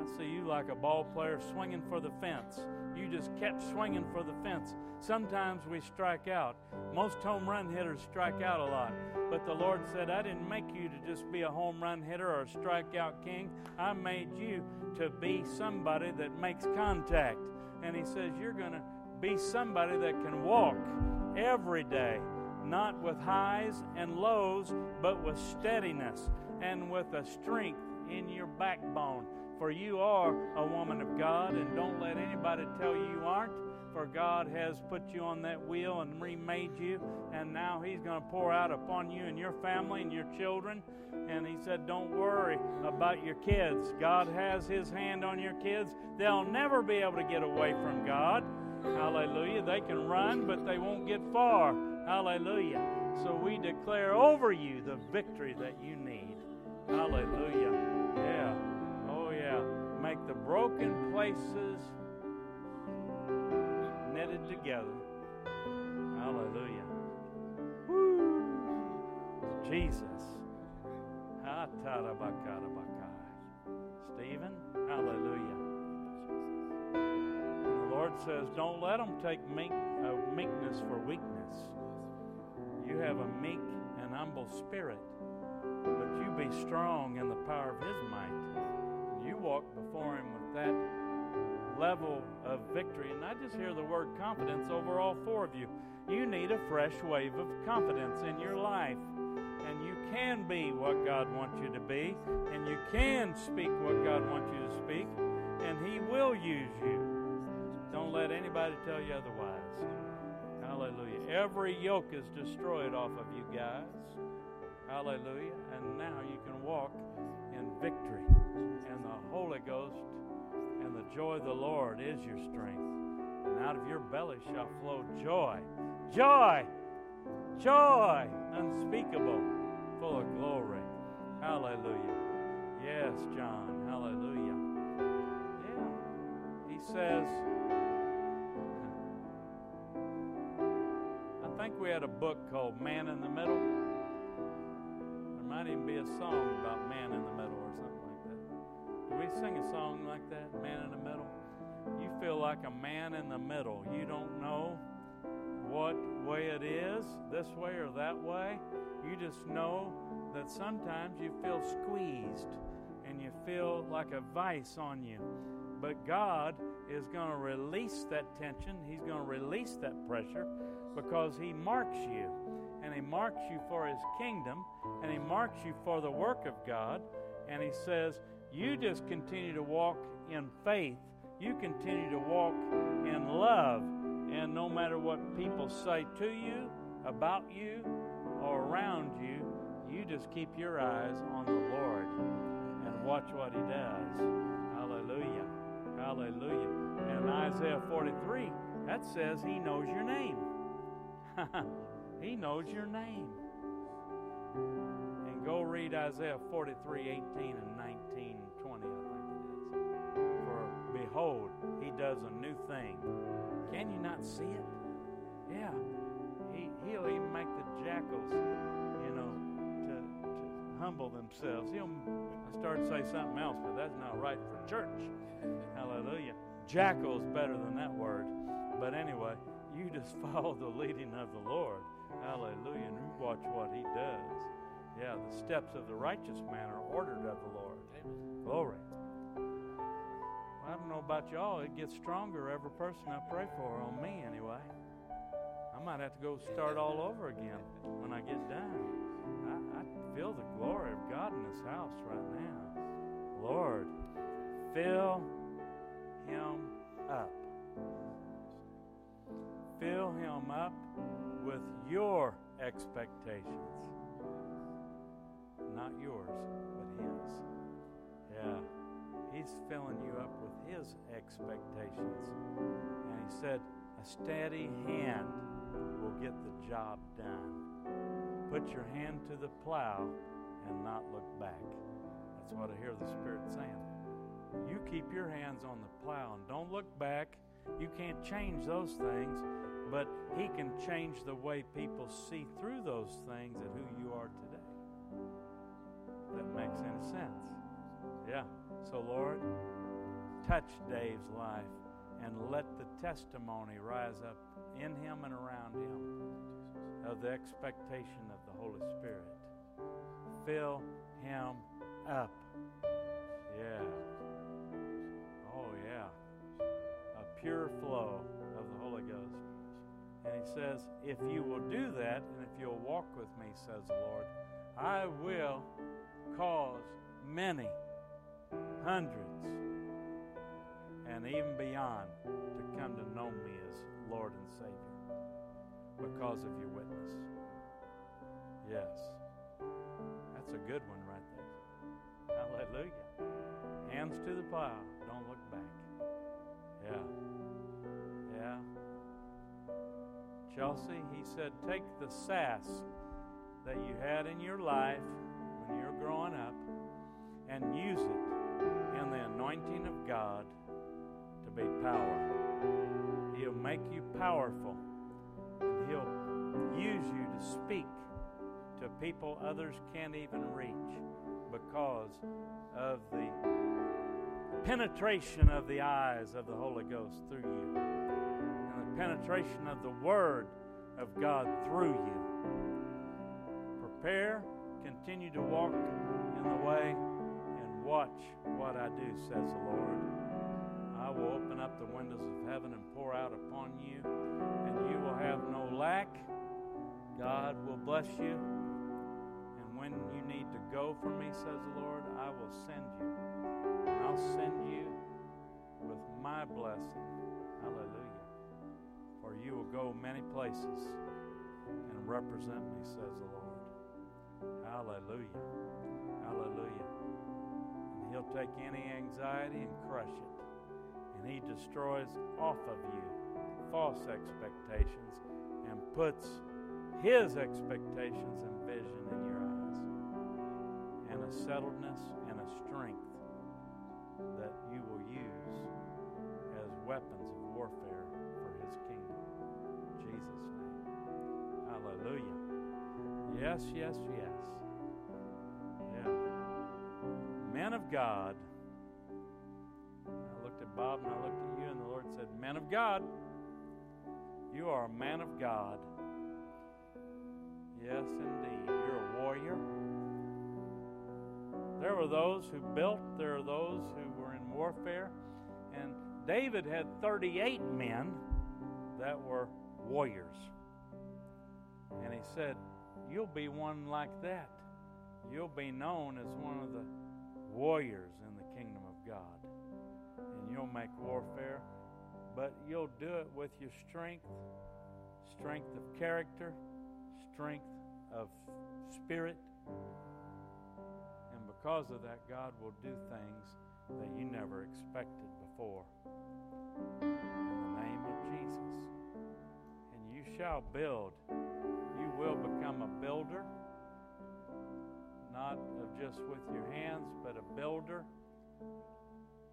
I see you like a ball player swinging for the fence. You just kept swinging for the fence. Sometimes we strike out. Most home run hitters strike out a lot. But the Lord said, I didn't make you to just be a home run hitter or a strikeout king. I made you to be somebody that makes contact. And He says, You're going to be somebody that can walk every day not with highs and lows, but with steadiness and with a strength in your backbone. For you are a woman of God, and don't let anybody tell you you aren't. For God has put you on that wheel and remade you, and now He's going to pour out upon you and your family and your children. And He said, Don't worry about your kids. God has His hand on your kids. They'll never be able to get away from God. Hallelujah. They can run, but they won't get far. Hallelujah. So we declare over you the victory that you need. Hallelujah. Make the broken places knitted together. Hallelujah. Woo. Jesus. Stephen, hallelujah. And the Lord says, don't let them take meek, uh, meekness for weakness. You have a meek and humble spirit, but you be strong in the power of His might. Walk before Him with that level of victory. And I just hear the word confidence over all four of you. You need a fresh wave of confidence in your life. And you can be what God wants you to be. And you can speak what God wants you to speak. And He will use you. Don't let anybody tell you otherwise. Hallelujah. Every yoke is destroyed off of you guys. Hallelujah. And now you can walk victory. And the Holy Ghost and the joy of the Lord is your strength. And out of your belly shall flow joy. Joy! Joy! Unspeakable, full of glory. Hallelujah. Yes, John. Hallelujah. Yeah. He says, I think we had a book called Man in the Middle. There might even be a song about man in the middle we sing a song like that, Man in the Middle? You feel like a man in the middle. You don't know what way it is, this way or that way. You just know that sometimes you feel squeezed and you feel like a vice on you. But God is going to release that tension, He's going to release that pressure because He marks you. And He marks you for His kingdom, and He marks you for the work of God. And He says, You just continue to walk in faith, you continue to walk in love. And no matter what people say to you, about you, or around you, you just keep your eyes on the Lord and watch what He does. Hallelujah. Hallelujah. And Isaiah 43, that says He knows your name. he knows your name. And go read Isaiah 43, 18 and 19, 20, I think it is. For behold, he does a new thing. Can you not see it? Yeah. He, he'll even make the jackals, you know, to, to humble themselves. He'll, I started to say something else, but that's not right for church. Hallelujah. Jackal's better than that word. But anyway, you just follow the leading of the Lord. Hallelujah. And watch what he does. Yeah, the steps of the righteous man are ordered of the Lord. Glory. Well, I don't know about y'all. It gets stronger every person I pray for, on me anyway. I might have to go start all over again when I get done. I, I feel the glory of God in this house right now. Lord, fill him up. Fill him up with your expectations. Not yours, but his. Yeah. He's filling you up with his expectations. And he said, a steady hand will get the job done. Put your hand to the plow and not look back. That's what I hear the Spirit saying. You keep your hands on the plow and don't look back. You can't change those things, but He can change the way people see through those things and who you are today. That makes any sense. Yeah. So, Lord, touch Dave's life and let the testimony rise up in him and around him of the expectation of the Holy Spirit. Fill him up. Yeah. Oh, yeah. A pure flow of the Holy Ghost. And he says, If you will do that, and if you'll walk with me, says the Lord, I will cause many, hundreds, and even beyond to come to know me as Lord and Savior because of your witness. Yes. That's a good one right there. Hallelujah. Hands to the plow. Don't look back. Yeah. Yeah. Chelsea, he said, take the sass that you had in your life when you were growing up and use it anointing of God to be power. He'll make you powerful and he'll use you to speak to people others can't even reach because of the penetration of the eyes of the Holy Ghost through you and the penetration of the Word of God through you. Prepare, continue to walk in the way, watch what I do, says the Lord. I will open up the windows of heaven and pour out upon you, and you will have no lack. God will bless you. And when you need to go for me, says the Lord, I will send you. And I'll send you with my blessing. Hallelujah. For you will go many places and represent me, says the Lord. Hallelujah. Hallelujah. He'll take any anxiety and crush it. And He destroys off of you false expectations and puts His expectations and vision in your eyes. And a settledness and a strength that you will use as weapons of warfare for His kingdom. In Jesus' name. Hallelujah. Yes, yes, yes. Men of God. I looked at Bob and I looked at you, and the Lord said, Men of God. You are a man of God. Yes, indeed. You're a warrior. There were those who built, there are those who were in warfare. And David had 38 men that were warriors. And he said, You'll be one like that. You'll be known as one of the warriors in the kingdom of God. And you'll make warfare, but you'll do it with your strength, strength of character, strength of spirit. And because of that, God will do things that you never expected before. In the name of Jesus. And you shall build. You will become a builder, not of just with your hands, but a builder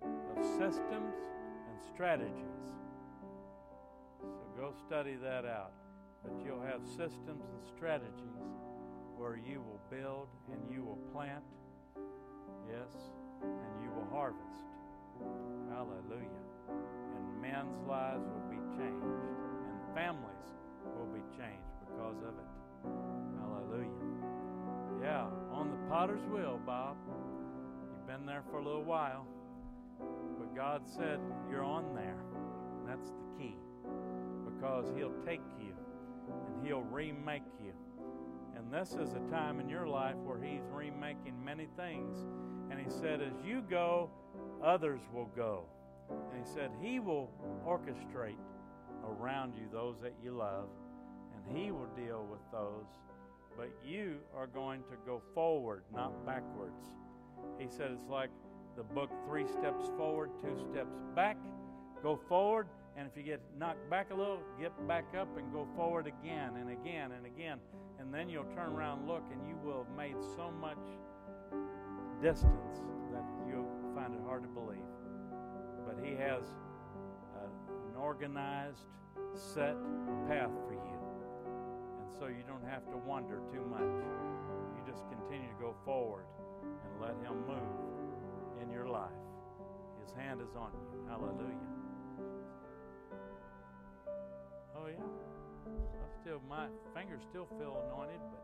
of systems, and strategies. So go study that out. But you'll have systems and strategies where you will build and you will plant, yes, and you will harvest. Hallelujah. And men's lives will be changed, and families will be changed because of it. Hallelujah. Yeah, on the potter's wheel, Bob. You've been there for a little while. But God said you're on there. And that's the key. Because He'll take you and He'll remake you. And this is a time in your life where He's remaking many things. And He said, as you go, others will go. And He said, He will orchestrate around you those that you love, and He will deal with those. But you are going to go forward, not backwards. He said it's like the book three steps forward, two steps back. Go forward, and if you get knocked back a little, get back up and go forward again and again and again. And then you'll turn around and look, and you will have made so much distance that you'll find it hard to believe. But He has uh, an organized, set path for you. So you don't have to wonder too much. You just continue to go forward and let Him move in your life. His hand is on you. Hallelujah. Oh yeah. I still my fingers still feel anointed, but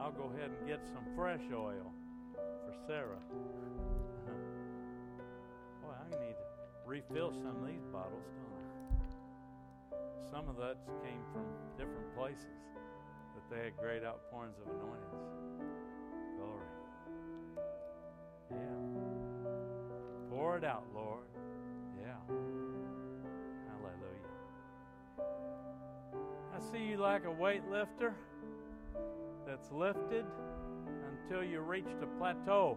I'll go ahead and get some fresh oil for Sarah. Boy, I need to refill some of these bottles, don't I? Some of that came from different places they had great outpourings of anointings. Glory. Yeah. Pour it out, Lord. Yeah. Hallelujah. I see you like a weightlifter that's lifted until you reached a plateau.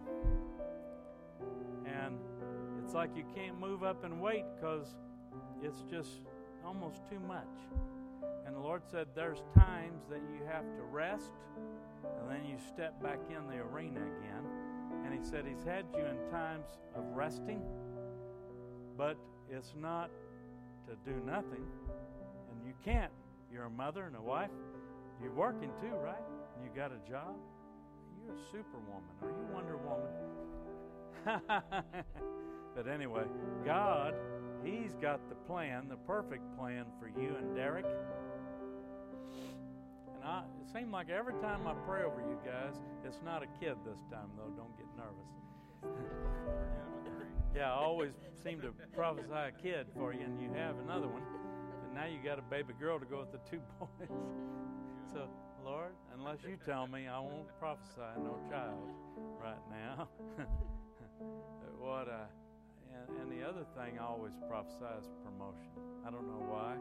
And it's like you can't move up and weight because it's just almost too much. And the Lord said there's times that you have to rest and then you step back in the arena again. And He said He's had you in times of resting, but it's not to do nothing. And you can't. You're a mother and a wife. You're working too, right? You got a job. You're a superwoman. Are you Wonder Woman? but anyway, God, He's got the plan, the perfect plan for you and Derek. And I, it seems like every time I pray over you guys, it's not a kid this time, though. Don't get nervous. yeah, I always seem to prophesy a kid for you, and you have another one. But now you got a baby girl to go with the two boys. so, Lord, unless you tell me, I won't prophesy no child right now. what uh, and, and the other thing I always prophesy is promotion. I don't know why.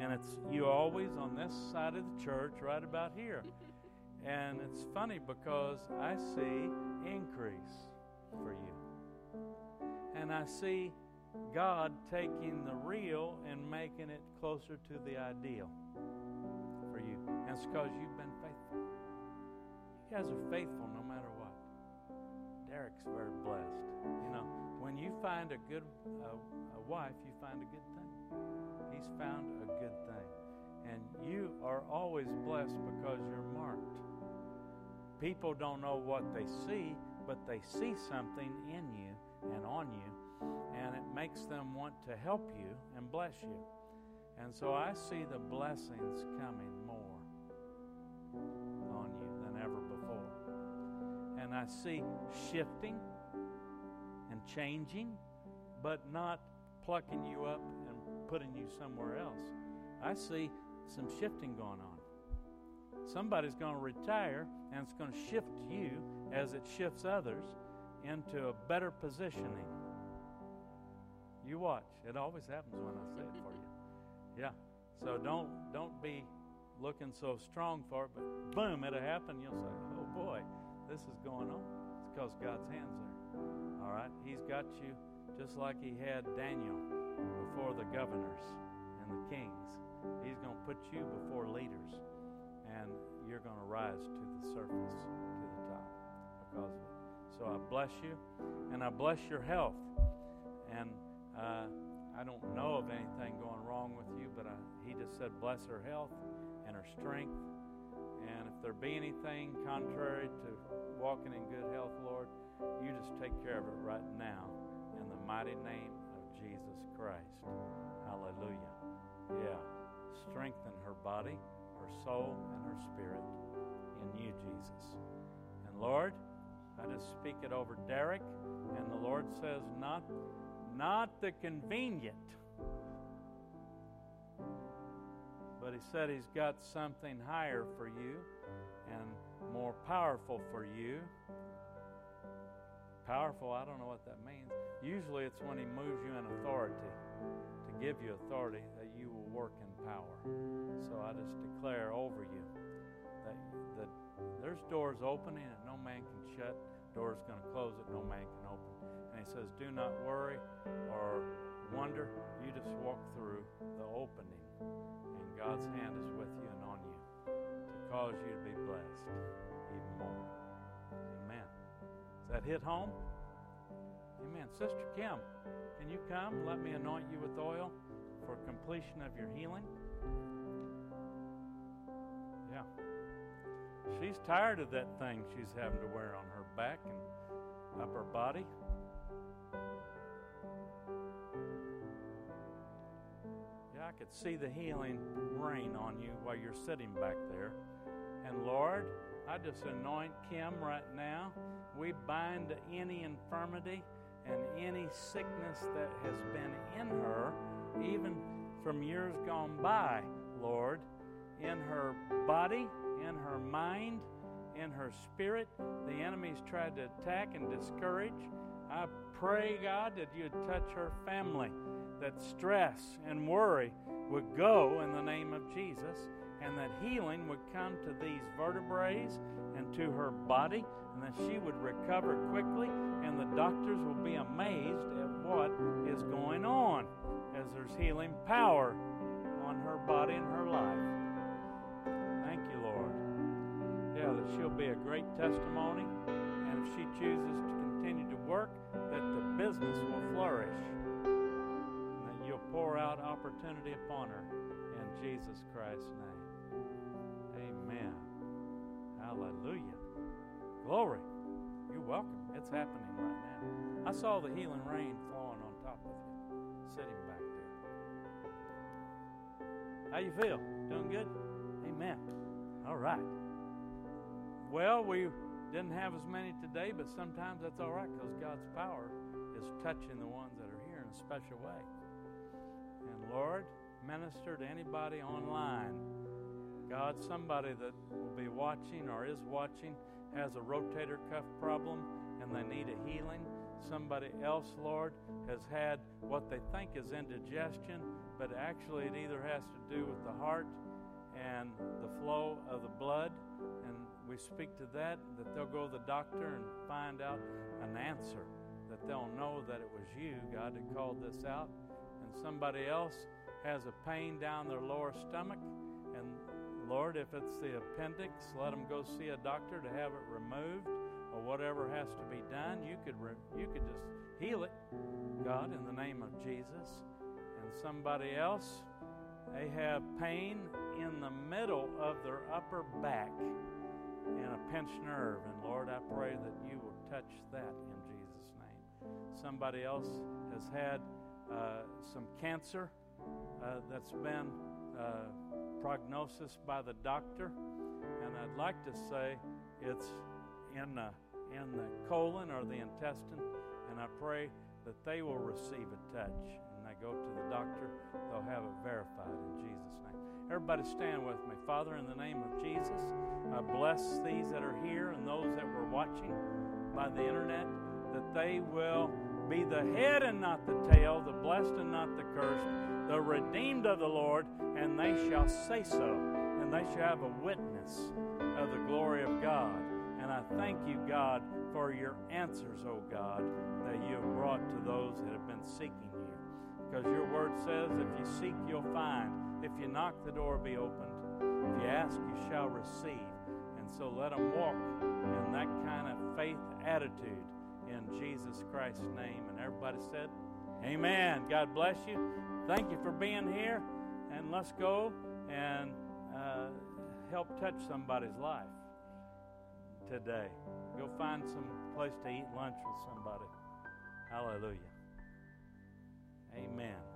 And it's you always on this side of the church, right about here. And it's funny because I see increase for you. And I see God taking the real and making it closer to the ideal for you. And it's because you've been faithful. You guys are faithful no matter what. Derek's very blessed. You know, when you find a good a wife, you find a good thing. He's found a good thing. And you are always blessed because you're marked. People don't know what they see, but they see something in you and on you, and it makes them want to help you and bless you. And so I see the blessings coming more on you than ever before. And I see shifting and changing, but not plucking you up and putting you somewhere else. I see some shifting going on. Somebody's going to retire, and it's going to shift you as it shifts others into a better positioning. You watch. It always happens when I say it for you. Yeah. So don't don't be looking so strong for it, but boom, it'll happen. You'll say, "Oh boy, this is going on." It's because God's hands there. All right. He's got you just like He had Daniel before the governors and the kings. He's going to put you before leaders, and you're going to rise to the surface, to the top, because of it. So I bless you, and I bless your health, and uh, I don't know of anything going wrong with you, but I, he just said, bless her health and her strength. And if there be anything contrary to walking in good health, Lord, you just take care of it right now in the mighty name of Jesus Christ. Hallelujah. Yeah. Strengthen her body, her soul, and her spirit in you, Jesus. And Lord, I just speak it over Derek, and the Lord says, not, not the convenient, but He said He's got something higher for you and more powerful for you. Powerful, I don't know what that means. Usually it's when He moves you in authority to give you authority that you will work in power. So I just declare over you that, that there's doors opening and no man can shut, doors going to close that no man can open. And he says, Do not worry or wonder. You just walk through the opening, and God's hand is with you and on you to cause you to be blessed even more. Does that hit home? Amen. Sister Kim, can you come? Let me anoint you with oil for completion of your healing. Yeah. She's tired of that thing she's having to wear on her back and up her body. Yeah, I could see the healing rain on you while you're sitting back there. And Lord, I just anoint Kim right now. We bind any infirmity and any sickness that has been in her, even from years gone by, Lord, in her body in her mind, in her spirit. The enemy's tried to attack and discourage. I pray, God, that you'd touch her family, that stress and worry would go in the name of Jesus, and that healing would come to these vertebrae and to her body, and that she would recover quickly, and the doctors will be amazed at what is going on as there's healing power on her body and her life. Thank you, Lord. Yeah, that she'll be a great testimony, and if she chooses to continue to work, that the business will flourish, and that you'll pour out opportunity upon her in Jesus Christ's name. Amen. Hallelujah. Glory. You're welcome. It's happening right now. I saw the healing rain falling on top of you, sitting back there. How you feel? Doing good? Amen. All right. Well, we didn't have as many today, but sometimes that's all right because God's power is touching the ones that are here in a special way. And Lord, minister to anybody online. God, somebody that will be watching or is watching has a rotator cuff problem and they need a healing. Somebody else, Lord, has had what they think is indigestion, but actually it either has to do with the heart and the flow of the blood and we speak to that, that they'll go to the doctor and find out an answer, that they'll know that it was you, God, that called this out. And somebody else has a pain down their lower stomach, Lord, if it's the appendix, let them go see a doctor to have it removed or whatever has to be done. You could, re- you could just heal it, God, in the name of Jesus. And somebody else, they have pain in the middle of their upper back and a pinched nerve. And Lord, I pray that you will touch that in Jesus' name. Somebody else has had uh, some cancer uh, that's been uh, prognosis by the doctor, and I'd like to say it's in the in the colon or the intestine, and I pray that they will receive a touch. And they go to the doctor, they'll have it verified in Jesus' name. Everybody stand with me. Father, in the name of Jesus, I bless these that are here and those that were watching by the internet, that they will be the head and not the tail, the blessed and not the cursed, the redeemed of the Lord, and they shall say so, and they shall have a witness of the glory of God. And I thank you, God, for your answers, O God, that you have brought to those that have been seeking you. Because your word says, if you seek, you'll find. If you knock, the door will be opened. If you ask, you shall receive. And so let them walk in that kind of faith attitude in Jesus Christ's name. And everybody said, Amen. God bless you. Thank you for being here. And let's go and uh, help touch somebody's life today. Go find some place to eat lunch with somebody. Hallelujah. Amen.